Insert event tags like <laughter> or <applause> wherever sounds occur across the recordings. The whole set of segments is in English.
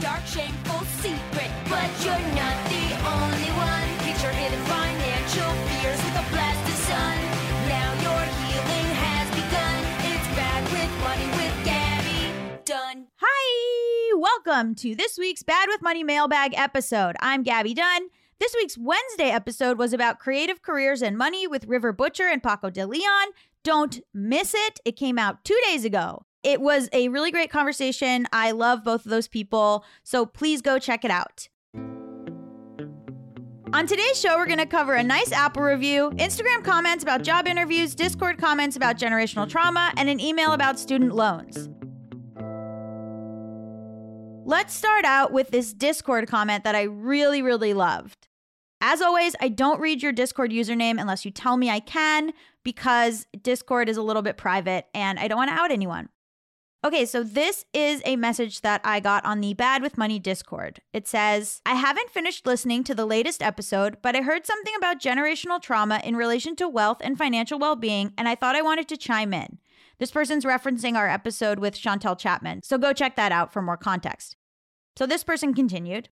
Dark, shameful secret, but you're not the only one. Get your hidden financial fears with a blast of sun. Now your healing has begun. It's bad with money with Gabby Dunn. Hi, welcome to this week's Bad with Money mailbag episode. I'm Gabby Dunn. This week's Wednesday episode was about creative careers and money with River Butcher and Paco de Leon. Don't miss it. It came out two days ago. It was a really great conversation. I love both of those people, so please go check it out. On today's show, we're going to cover a nice Apple review, Instagram comments about job interviews, Discord comments about generational trauma, and an email about student loans. Let's start out with this Discord comment that I really, really loved. As always, I don't read your Discord username unless you tell me I can because Discord is a little bit private and I don't want to out anyone. Okay, so this is a message that I got on the Bad with Money Discord. It says, I haven't finished listening to the latest episode, but I heard something about generational trauma in relation to wealth and financial well being, and I thought I wanted to chime in. This person's referencing our episode with Chantel Chapman, so go check that out for more context. So this person continued,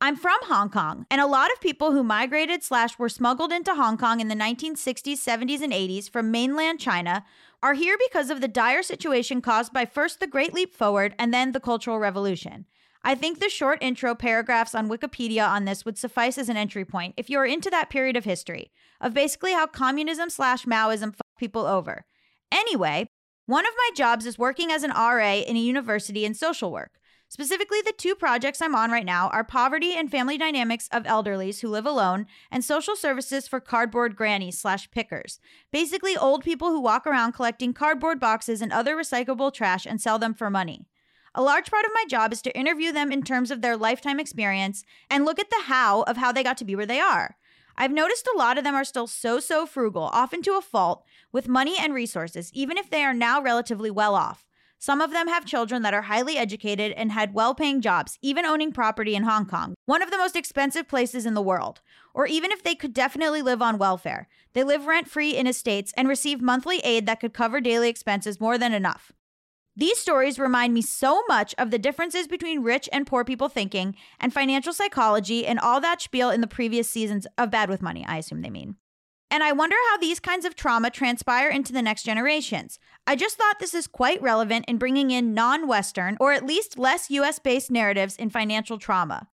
I'm from Hong Kong, and a lot of people who migrated slash were smuggled into Hong Kong in the 1960s, 70s, and 80s from mainland China are here because of the dire situation caused by first the Great Leap Forward and then the Cultural Revolution. I think the short intro paragraphs on Wikipedia on this would suffice as an entry point if you are into that period of history, of basically how communism slash Maoism fucked people over. Anyway, one of my jobs is working as an RA in a university in social work. Specifically, the two projects I'm on right now are poverty and family dynamics of elderlies who live alone and social services for cardboard grannies slash pickers. Basically, old people who walk around collecting cardboard boxes and other recyclable trash and sell them for money. A large part of my job is to interview them in terms of their lifetime experience and look at the how of how they got to be where they are. I've noticed a lot of them are still so, so frugal, often to a fault, with money and resources, even if they are now relatively well off. Some of them have children that are highly educated and had well paying jobs, even owning property in Hong Kong, one of the most expensive places in the world. Or even if they could definitely live on welfare, they live rent free in estates and receive monthly aid that could cover daily expenses more than enough. These stories remind me so much of the differences between rich and poor people thinking and financial psychology and all that spiel in the previous seasons of Bad with Money, I assume they mean. And I wonder how these kinds of trauma transpire into the next generations. I just thought this is quite relevant in bringing in non Western, or at least less US based narratives in financial trauma.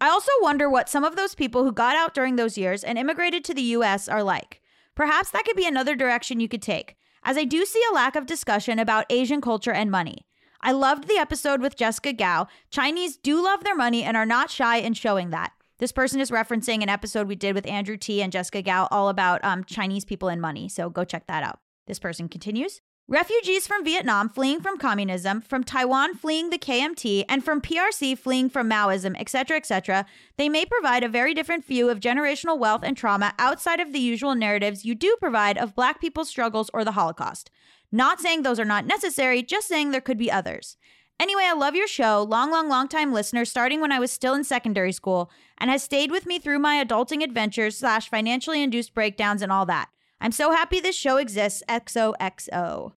I also wonder what some of those people who got out during those years and immigrated to the US are like. Perhaps that could be another direction you could take, as I do see a lack of discussion about Asian culture and money. I loved the episode with Jessica Gao. Chinese do love their money and are not shy in showing that. This person is referencing an episode we did with Andrew Ti and Jessica Gao all about um, Chinese people and money. So go check that out. This person continues. Refugees from Vietnam fleeing from communism, from Taiwan fleeing the KMT, and from PRC fleeing from Maoism, etc., etc., they may provide a very different view of generational wealth and trauma outside of the usual narratives you do provide of Black people's struggles or the Holocaust. Not saying those are not necessary, just saying there could be others. Anyway, I love your show, long, long, long time listener, starting when I was still in secondary school, and has stayed with me through my adulting adventures slash financially induced breakdowns and all that. I'm so happy this show exists. XOXO.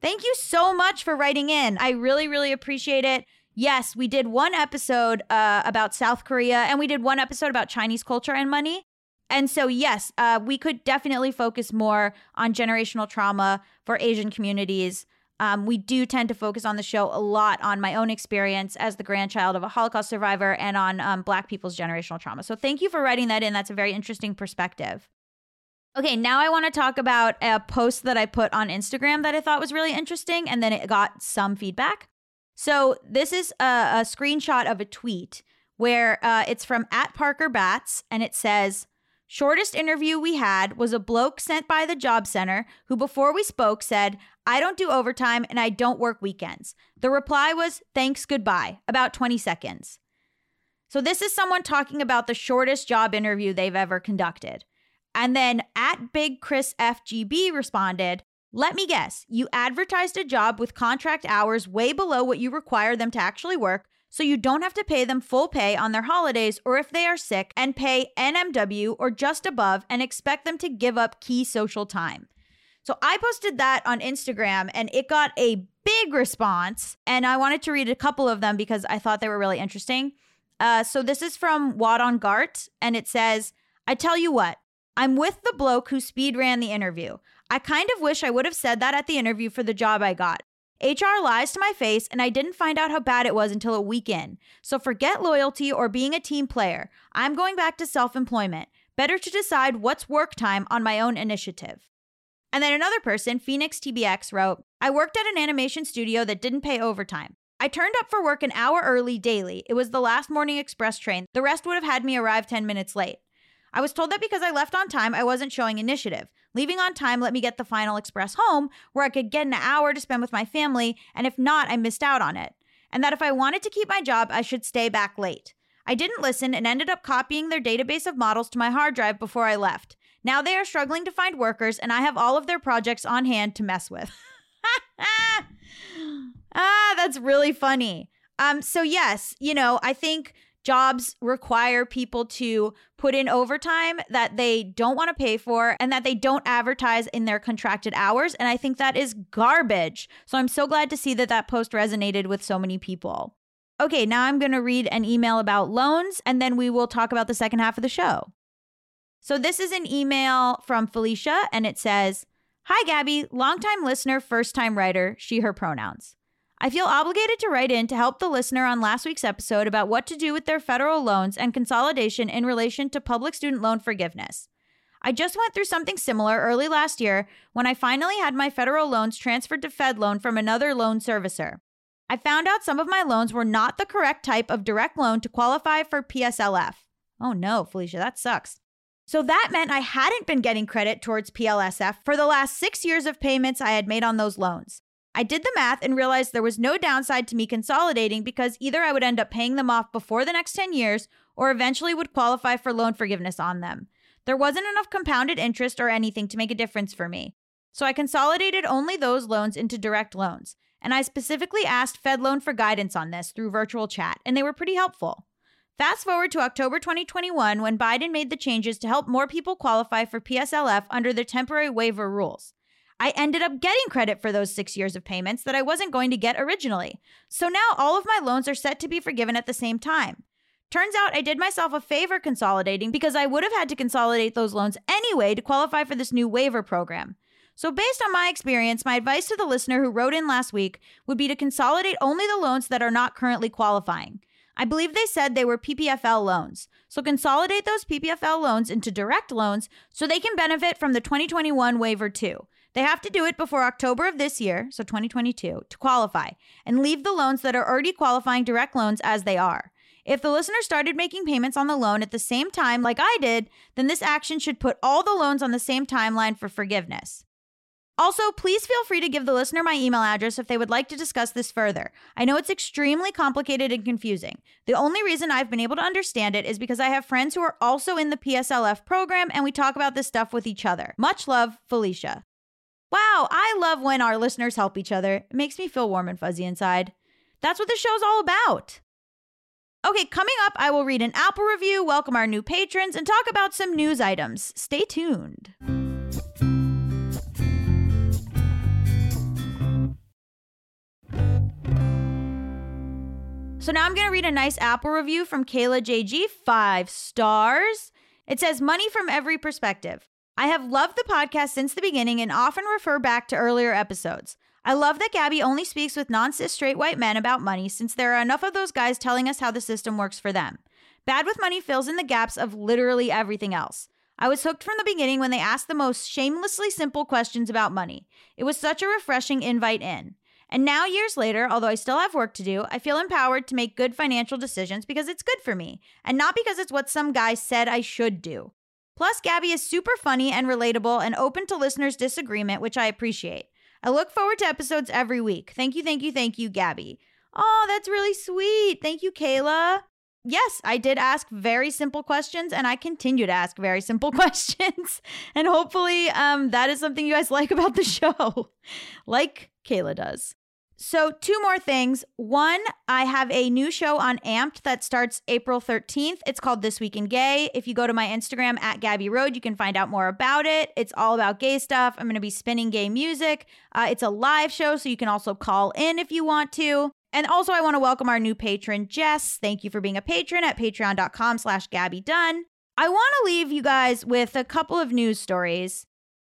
Thank you so much for writing in. I really, really appreciate it. Yes, we did one episode uh, about South Korea and we did one episode about Chinese culture and money. And so, yes, uh, we could definitely focus more on generational trauma for Asian communities. Um, we do tend to focus on the show a lot on my own experience as the grandchild of a Holocaust survivor and on um, Black people's generational trauma. So, thank you for writing that in. That's a very interesting perspective. Okay, now I want to talk about a post that I put on Instagram that I thought was really interesting, and then it got some feedback. So, this is a, a screenshot of a tweet where uh, it's from at Parker Bats, and it says, Shortest interview we had was a bloke sent by the job center who, before we spoke, said, I don't do overtime and I don't work weekends. The reply was, thanks, goodbye, about 20 seconds. So, this is someone talking about the shortest job interview they've ever conducted. And then at Big Chris FGB responded, let me guess, you advertised a job with contract hours way below what you require them to actually work, so you don't have to pay them full pay on their holidays or if they are sick, and pay NMW or just above and expect them to give up key social time. So I posted that on Instagram and it got a big response. And I wanted to read a couple of them because I thought they were really interesting. Uh, so this is from Wadon Gart and it says, I tell you what, I'm with the bloke who speed ran the interview. I kind of wish I would have said that at the interview for the job I got. HR lies to my face, and I didn't find out how bad it was until a week in. So forget loyalty or being a team player. I'm going back to self employment. Better to decide what's work time on my own initiative. And then another person, Phoenix TBX, wrote I worked at an animation studio that didn't pay overtime. I turned up for work an hour early daily. It was the last morning express train. The rest would have had me arrive 10 minutes late. I was told that because I left on time, I wasn't showing initiative. Leaving on time let me get the final express home, where I could get an hour to spend with my family, and if not, I missed out on it. And that if I wanted to keep my job, I should stay back late. I didn't listen and ended up copying their database of models to my hard drive before I left. Now they are struggling to find workers, and I have all of their projects on hand to mess with. <laughs> ah, that's really funny. Um, so yes, you know, I think jobs require people to put in overtime that they don't want to pay for and that they don't advertise in their contracted hours. And I think that is garbage. So I'm so glad to see that that post resonated with so many people. Okay, now I'm going to read an email about loans and then we will talk about the second half of the show. So this is an email from Felicia and it says, Hi, Gabby, longtime listener, first time writer, she, her pronouns. I feel obligated to write in to help the listener on last week's episode about what to do with their federal loans and consolidation in relation to public student loan forgiveness. I just went through something similar early last year when I finally had my federal loans transferred to FedLoan from another loan servicer. I found out some of my loans were not the correct type of direct loan to qualify for PSLF. Oh no, Felicia, that sucks. So that meant I hadn't been getting credit towards PLSF for the last six years of payments I had made on those loans. I did the math and realized there was no downside to me consolidating because either I would end up paying them off before the next 10 years or eventually would qualify for loan forgiveness on them. There wasn't enough compounded interest or anything to make a difference for me. So I consolidated only those loans into direct loans. And I specifically asked FedLoan for guidance on this through virtual chat, and they were pretty helpful. Fast forward to October 2021 when Biden made the changes to help more people qualify for PSLF under the temporary waiver rules. I ended up getting credit for those six years of payments that I wasn't going to get originally. So now all of my loans are set to be forgiven at the same time. Turns out I did myself a favor consolidating because I would have had to consolidate those loans anyway to qualify for this new waiver program. So, based on my experience, my advice to the listener who wrote in last week would be to consolidate only the loans that are not currently qualifying. I believe they said they were PPFL loans. So, consolidate those PPFL loans into direct loans so they can benefit from the 2021 waiver too. They have to do it before October of this year, so 2022, to qualify, and leave the loans that are already qualifying direct loans as they are. If the listener started making payments on the loan at the same time, like I did, then this action should put all the loans on the same timeline for forgiveness. Also, please feel free to give the listener my email address if they would like to discuss this further. I know it's extremely complicated and confusing. The only reason I've been able to understand it is because I have friends who are also in the PSLF program and we talk about this stuff with each other. Much love, Felicia. Wow, I love when our listeners help each other. It makes me feel warm and fuzzy inside. That's what the show's all about. Okay, coming up, I will read an Apple review, welcome our new patrons, and talk about some news items. Stay tuned. So now I'm going to read a nice Apple review from Kayla JG, five stars. It says, Money from every perspective. I have loved the podcast since the beginning and often refer back to earlier episodes. I love that Gabby only speaks with non cis straight white men about money since there are enough of those guys telling us how the system works for them. Bad with Money fills in the gaps of literally everything else. I was hooked from the beginning when they asked the most shamelessly simple questions about money. It was such a refreshing invite in. And now, years later, although I still have work to do, I feel empowered to make good financial decisions because it's good for me, and not because it's what some guy said I should do. Plus, Gabby is super funny and relatable and open to listeners' disagreement, which I appreciate. I look forward to episodes every week. Thank you, thank you, thank you, Gabby. Oh, that's really sweet. Thank you, Kayla. Yes, I did ask very simple questions and I continue to ask very simple <laughs> questions. and hopefully um, that is something you guys <laughs> like about the show, <laughs> like Kayla does. So, two more things. One, I have a new show on Amped that starts April 13th. It's called This Week in Gay. If you go to my Instagram at Gabby Road, you can find out more about it. It's all about gay stuff. I'm going to be spinning gay music. Uh, it's a live show, so you can also call in if you want to. And also, I want to welcome our new patron, Jess. Thank you for being a patron at patreon.com slash Gabby Dunn. I want to leave you guys with a couple of news stories.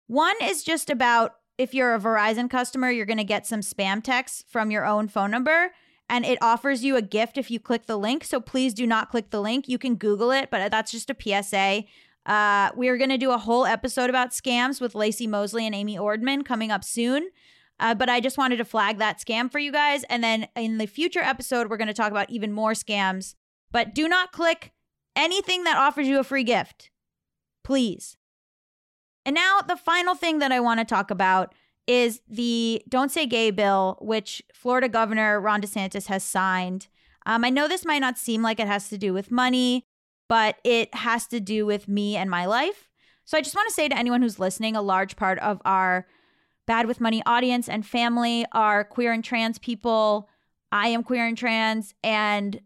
One is just about if you're a Verizon customer, you're going to get some spam texts from your own phone number and it offers you a gift if you click the link. So please do not click the link. You can Google it, but that's just a PSA. Uh, we are going to do a whole episode about scams with Lacey Mosley and Amy Ordman coming up soon. Uh, but I just wanted to flag that scam for you guys. And then in the future episode, we're going to talk about even more scams. But do not click anything that offers you a free gift. Please. And now, the final thing that I want to talk about is the Don't Say Gay bill, which Florida Governor Ron DeSantis has signed. Um, I know this might not seem like it has to do with money, but it has to do with me and my life. So I just want to say to anyone who's listening, a large part of our Bad with Money audience and family are queer and trans people. I am queer and trans, and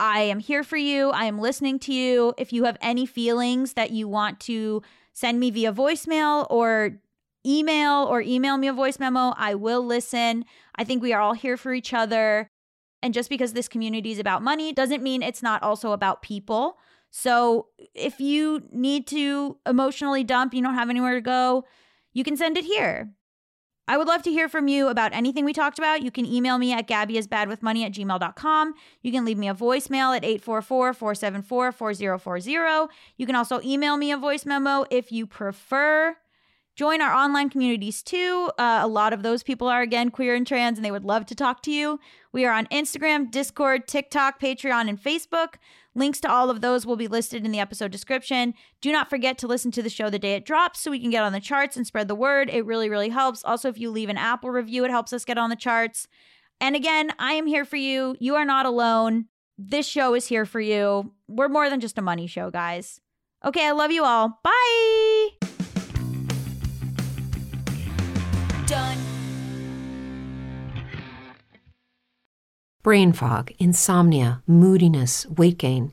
I am here for you. I am listening to you. If you have any feelings that you want to send me via voicemail or email or email me a voice memo. I will listen. I think we are all here for each other. And just because this community is about money doesn't mean it's not also about people. So if you need to emotionally dump, you don't have anywhere to go, you can send it here. I would love to hear from you about anything we talked about. You can email me at gabbyisbadwithmoney at gmail.com. You can leave me a voicemail at 844-474-4040. You can also email me a voice memo if you prefer. Join our online communities too. Uh, a lot of those people are, again, queer and trans, and they would love to talk to you. We are on Instagram, Discord, TikTok, Patreon, and Facebook. Links to all of those will be listed in the episode description. Do not forget to listen to the show the day it drops so we can get on the charts and spread the word. It really, really helps. Also, if you leave an Apple review, it helps us get on the charts. And again, I am here for you. You are not alone. This show is here for you. We're more than just a money show, guys. Okay, I love you all. Bye. Done. brain fog, insomnia, moodiness, weight gain.